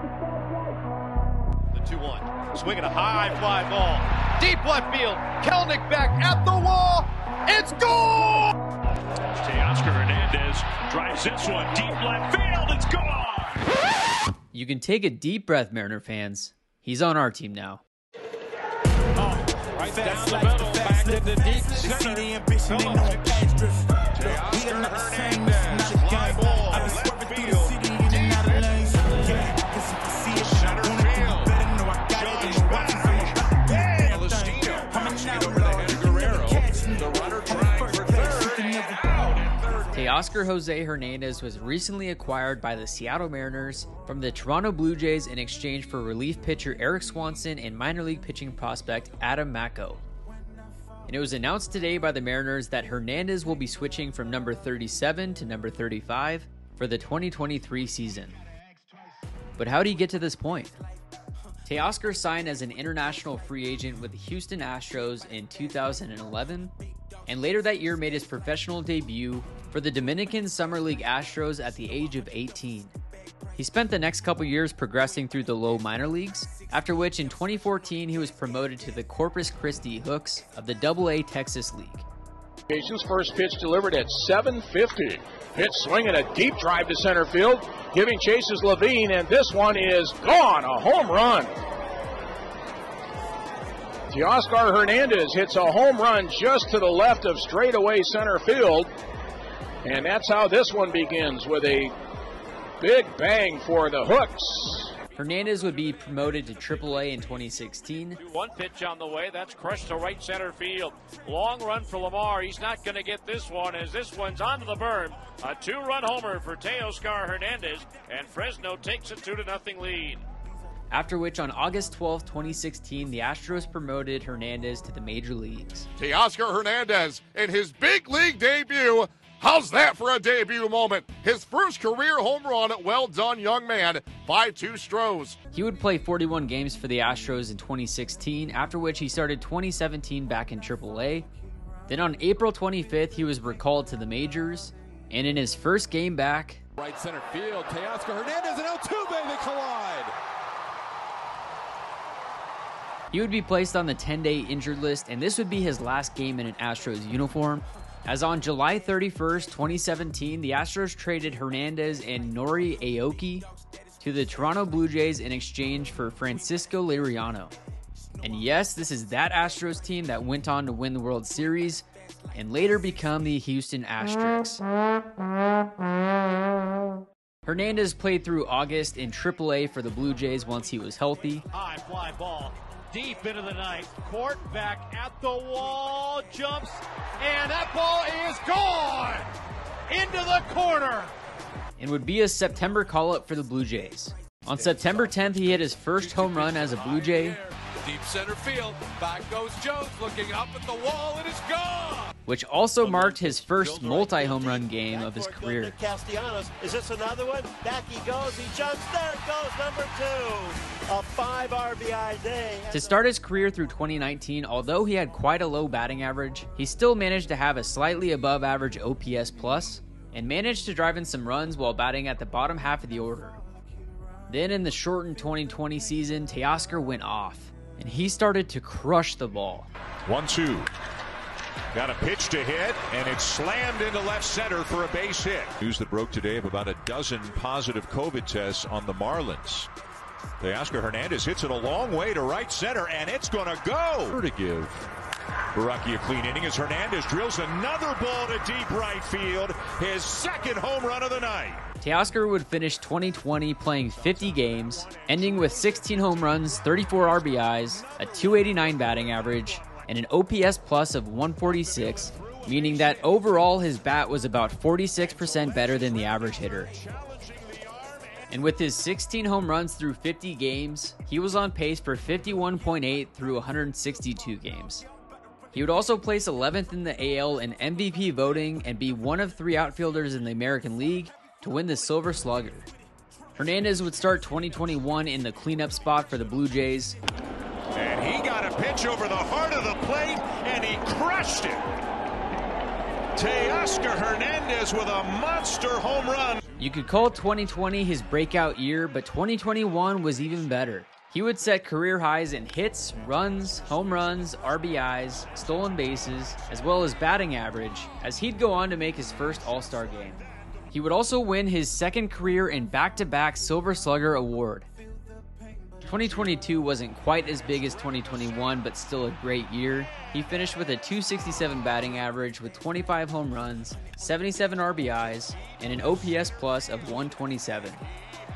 The 2 1. Swinging a high fly ball. Deep left field. Kelenic back at the wall. It's gone! Teoscar Hernandez drives this one deep left field. It's gone! You can take a deep breath, Mariner fans. He's on our team now. Oh, right down the middle, back to the deep center. Teoscar Hernandez, Teoscar Jose Hernandez was recently acquired by the Seattle Mariners from the Toronto Blue Jays in exchange for relief pitcher Erik Swanson and minor league pitching prospect Adam Macko. And it was announced today by the Mariners that Hernandez will be switching from number 37 to number 35 for the 2023 season. But how did he get to this point? Teoscar signed as an international free agent with the Houston Astros in 2011, and later that year made his professional debut for the Dominican Summer League Astros at the age of 18. He spent the next couple years progressing through the low minor leagues, after which in 2014 he was promoted to the Corpus Christi Hooks of the AA Texas League. Patience first pitch delivered at 750. Pitch swinging a deep drive to center field, giving chases Levine, and this one is gone. A home run. Teoscar Hernandez hits a home run just to the left of straightaway center field. And that's how this one begins with a big bang for the Hooks. Hernandez would be promoted to AAA in 2016, One pitch on the way. That's crushed to right center field. Long run for Lamar. He's not going to get this one as this one's onto the berm. A two-run homer for Teoscar Hernandez, and Fresno takes a two to nothing lead. after which on August 12, 2016, the Astros promoted Hernandez to the major leagues. Teoscar Hernandez in his big league debut. How's that for a debut moment? His first career home run. Well done, young man. By two Stros. He would play 41 games for the Astros in 2016, after which he started 2017 back in AAA. Then on April 25th, he was recalled to the majors, and in his first game back, Right center field, Teoscar Hernandez and Altuve they collide. he would be placed on the 10 day injured list, and this would be his last game in an Astros uniform. As on July 31st, 2017, the Astros traded Hernandez and Nori Aoki to the Toronto Blue Jays in exchange for Francisco Liriano. And yes, this is that Astros team that went on to win the World Series and later become the Houston Asterix. Hernandez played through August in AAA for the Blue Jays once he was healthy. High fly ball deep into the night. Court back at the wall, jumps, and that ball is gone into the corner. and would be a September call up for the Blue Jays. On September 10th, he hit his first home run as a Blue Jay, Deep center field, back goes Jones looking up at the wall and it's gone. Which also marked his first multi home run game of his career. Castellanos. Is this another one? Back he goes. He jumps. There goes. Number two. A five RBI day. To start his career through 2019, although he had quite a low batting average, he still managed to have a slightly above average OPS plus and managed to drive in some runs while batting at the bottom half of the order. Then in the shortened 2020 season, Teoscar went off and he started to crush the ball. One two. Got a pitch to hit, and it's slammed into left center for a base hit. News that broke today of about a dozen positive COVID tests on the Marlins. Teoscar Hernandez hits it a long way to right center, and it's going to go. To give Baraki a clean inning as Hernandez drills another ball to deep right field, his second home run of the night. Teoscar would finish 2020 playing 50 games, ending with 16 home runs, 34 RBIs, a 289 batting average, and an OPS plus of 146, meaning that overall his bat was about 46% better than the average hitter. And with his 16 home runs through 50 games, he was on pace for 51.8 through 162 games. He would also place 11th in the AL in MVP voting and be one of three outfielders in the American League to win the Silver Slugger. Hernandez would start 2021 in the cleanup spot for the Blue Jays, got a pitch over the heart of the plate, and he crushed it. Teoscar Hernandez with a monster home run. You could call 2020 his breakout year, but 2021 was even better. He would set career highs in hits, runs, home runs, RBIs, stolen bases, as well as batting average, as he'd go on to make his first All Star game. He would also win his second career in back to back Silver Slugger award. 2022 wasn't quite as big as 2021, but still a great year. He finished with a 267 batting average with 25 home runs, 77 RBIs, and an OPS plus of 127.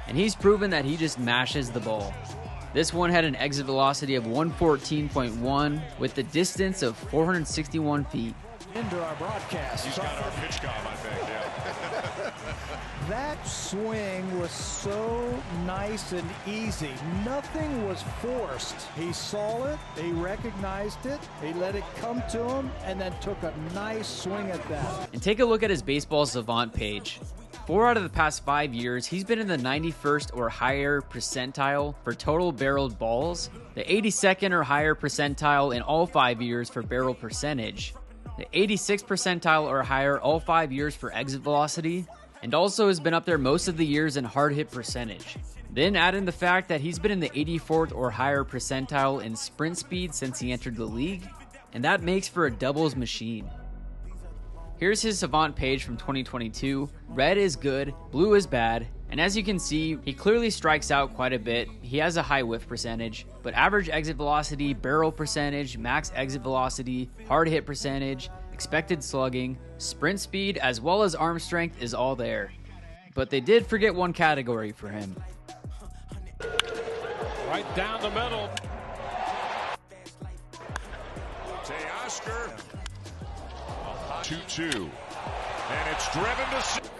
And he's proven that he just mashes the ball. This one had an exit velocity of 114.1 with the distance of 461 feet. Into our broadcast. He's got our PitchCom, I think. Yeah. that swing was so nice and easy. Nothing was forced. He saw it, he recognized it, he let it come to him, and then took a nice swing at that. And take a look at his baseball savant page. Four out of the past five years, he's been in the 91st or higher percentile for total barreled balls, the 82nd or higher percentile in all five years for barrel percentage, the 86th percentile or higher all five years for exit velocity, and also has been up there most of the years in hard hit percentage. Then add in the fact that he's been in the 84th or higher percentile in sprint speed since he entered the league, and that makes for a doubles machine. Here's his Savant page from 2022. Red is good, blue is bad, and as you can see, he clearly strikes out quite a bit. He has a high whiff percentage, but average exit velocity, barrel percentage, max exit velocity, hard hit percentage, expected slugging, sprint speed, as well as arm strength is all there. But they did forget one category for him. Right down the middle. Teoscar 2 2. And it's driven to.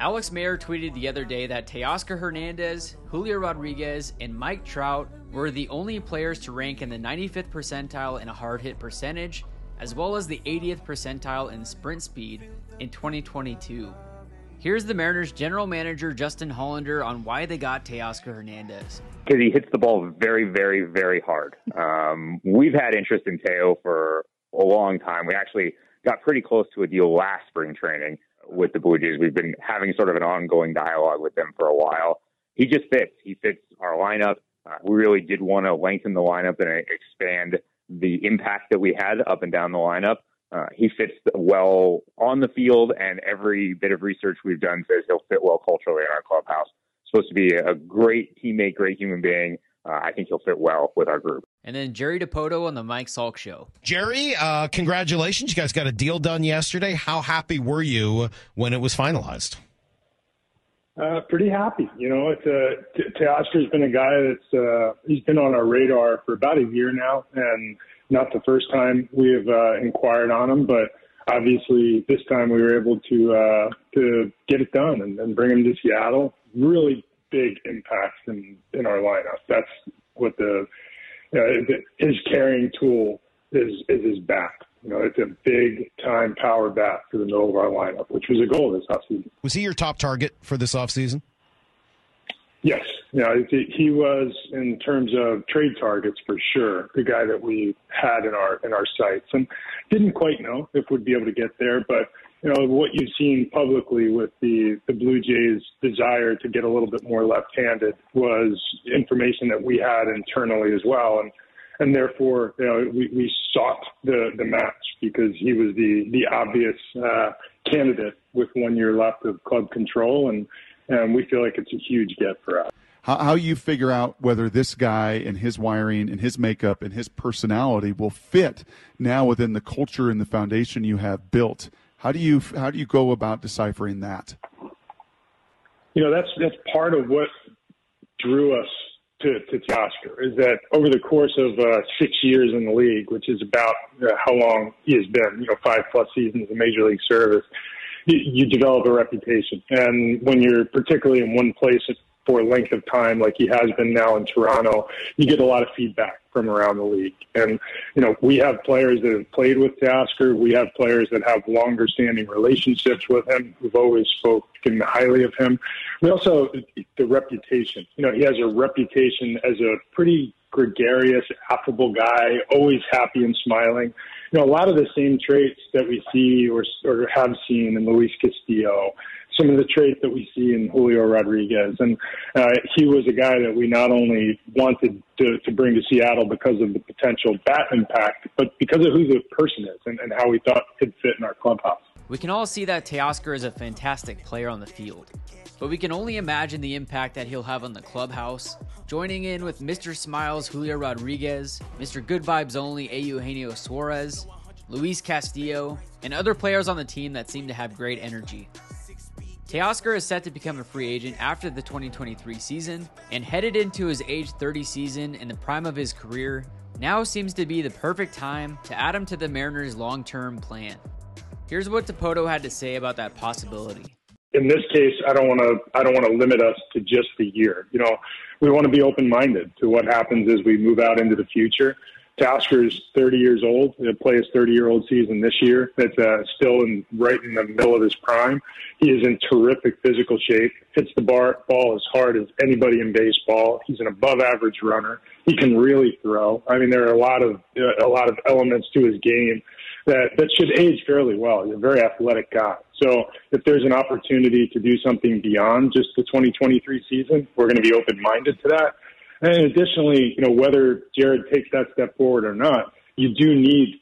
Alex Mayer tweeted the other day that Teoscar Hernandez, Julio Rodriguez, and Mike Trout were the only players to rank in the 95th percentile in a hard hit percentage, as well as the 80th percentile in sprint speed in 2022. Here's the Mariners general manager Justin Hollander on why they got Teoscar Hernandez. Because he hits the ball very, very, very hard. Um, we've had interest in Teo for a long time. We actually got pretty close to a deal last spring training with the Blue Jays. We've been having sort of an ongoing dialogue with them for a while. He just fits. He fits our lineup. Uh, we really did want to lengthen the lineup and expand the impact that we had up and down the lineup. Uh, he fits well on the field, and every bit of research we've done says he'll fit well culturally in our clubhouse. Supposed to be a great teammate, great human being. Uh, I think he'll fit well with our group. And then Jerry Dipoto on the Mike Salk Show. Jerry, uh, congratulations. You guys got a deal done yesterday. How happy were you when it was finalized? Uh, pretty happy. You know, it's a, T- Teoscar's been a guy that's, uh, he's been on our radar for about a year now and not the first time we have, uh, inquired on him, but obviously this time we were able to, uh, to get it done and, and bring him to Seattle. Really big impact in, in our lineup. That's what the, you know, his carrying tool is, is his bat. You know, it's a big time power bat for the middle of our lineup, which was a goal this offseason. Was he your top target for this offseason? Yes. Yeah, he was in terms of trade targets for sure, the guy that we had in our in our sights, and didn't quite know if we'd be able to get there, but you know what you've seen publicly with the the Blue Jays' desire to get a little bit more left-handed was information that we had internally as well, and and therefore you know we, we sought the the match because he was the the obvious uh, candidate with one year left of club control, and and we feel like it's a huge get for us. How, how you figure out whether this guy and his wiring and his makeup and his personality will fit now within the culture and the foundation you have built. How do you how do you go about deciphering that? You know, that's that's part of what drew us to, to Teoscar is that over the course of uh, six years in the league, which is about uh, how long he has been, you know, five plus seasons of major league service, you, you develop a reputation. And when you're particularly in one place for a length of time, like he has been now in Toronto, you get a lot of feedback from around the league. And, you know, we have players that have played with Teoscar. We have players that have longer standing relationships with him who've always spoken highly of him. We also, the reputation, you know, he has a reputation as a pretty gregarious, affable guy, always happy and smiling. You know, a lot of the same traits that we see or, or have seen in Luis Castillo. Some of the traits that we see in Julio Rodriguez. And uh, he was a guy that we not only wanted to, to bring to Seattle because of the potential bat impact, but because of who the person is and, and how we thought could fit in our clubhouse. We can all see that Teoscar is a fantastic player on the field, but we can only imagine the impact that he'll have on the clubhouse. Joining in with Mr. Smiles Julio Rodriguez, Mr. Good Vibes Only Eugenio Suarez, Luis Castillo, and other players on the team that seem to have great energy. Teoscar is set to become a free agent after the 2023 season, and headed into his age 30 season in the prime of his career, now seems to be the perfect time to add him to the Mariners' long term plan. Here's what Dipoto had to say about that possibility. In this case, I don't want to. I don't want to limit us to just the year. You know, we want to be open minded to what happens as we move out into the future. Teoscar's 30 years old. He'll play his 30 year old season this year. That's uh, still in right in the middle of his prime. He is in terrific physical shape. Hits the bar, ball as hard as anybody in baseball. He's an above average runner. He can really throw. I mean, there are a lot of uh, a lot of elements to his game that that should age fairly well. He's a very athletic guy. So if there's an opportunity to do something beyond just the 2023 season, we're going to be open minded to that. And additionally, you know, whether Jarred takes that step forward or not, you do need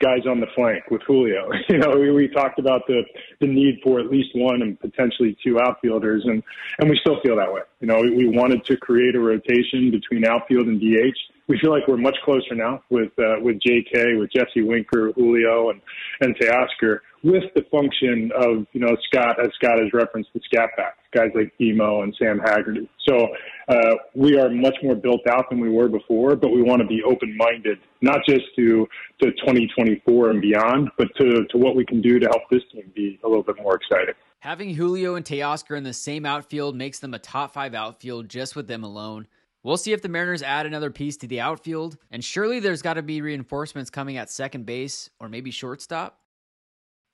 guys on the flank with Julio. You know, we, we talked about the the need for at least one and potentially two outfielders, and and we still feel that way. You know, we, we wanted to create a rotation between outfield and DH. We feel like we're much closer now with uh, with J.K., with Jesse Winker, Julio, and and Teoscar with the function of, you know, Scott, as Scott has referenced, the scat backs, guys like Emo and Sam Haggerty. So uh, we are much more built out than we were before, but we want to be open-minded, not just to, to 2024 and beyond, but to, to what we can do to help this team be a little bit more exciting. Having Julio and Teoscar in the same outfield makes them a top five outfield just with them alone. We'll see if the Mariners add another piece to the outfield, and surely there's got to be reinforcements coming at second base or maybe shortstop.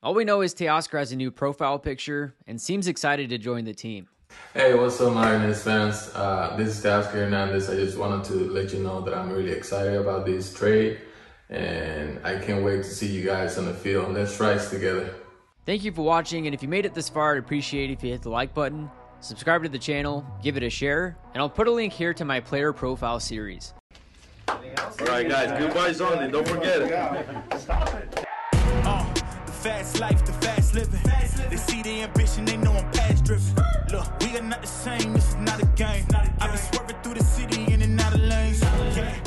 All we know is Teoscar has a new profile picture and seems excited to join the team. Hey, what's up, Mariners fans? Uh, this is Teoscar Hernandez. I just wanted to let you know that I'm really excited about this trade, and I can't wait to see you guys on the field. Let's rise together. Thank you for watching, and if you made it this far, I'd appreciate it if you hit the like button, subscribe to the channel, give it a share, and I'll put a link here to my player profile series. All right, guys, goodbyes only. Don't forget it stop it the fast life, the fast living. They see the ambition, they know I'm past driven. Look, we are not the same, this is not a game. I've been swerving through the city in and out of lanes. Yeah.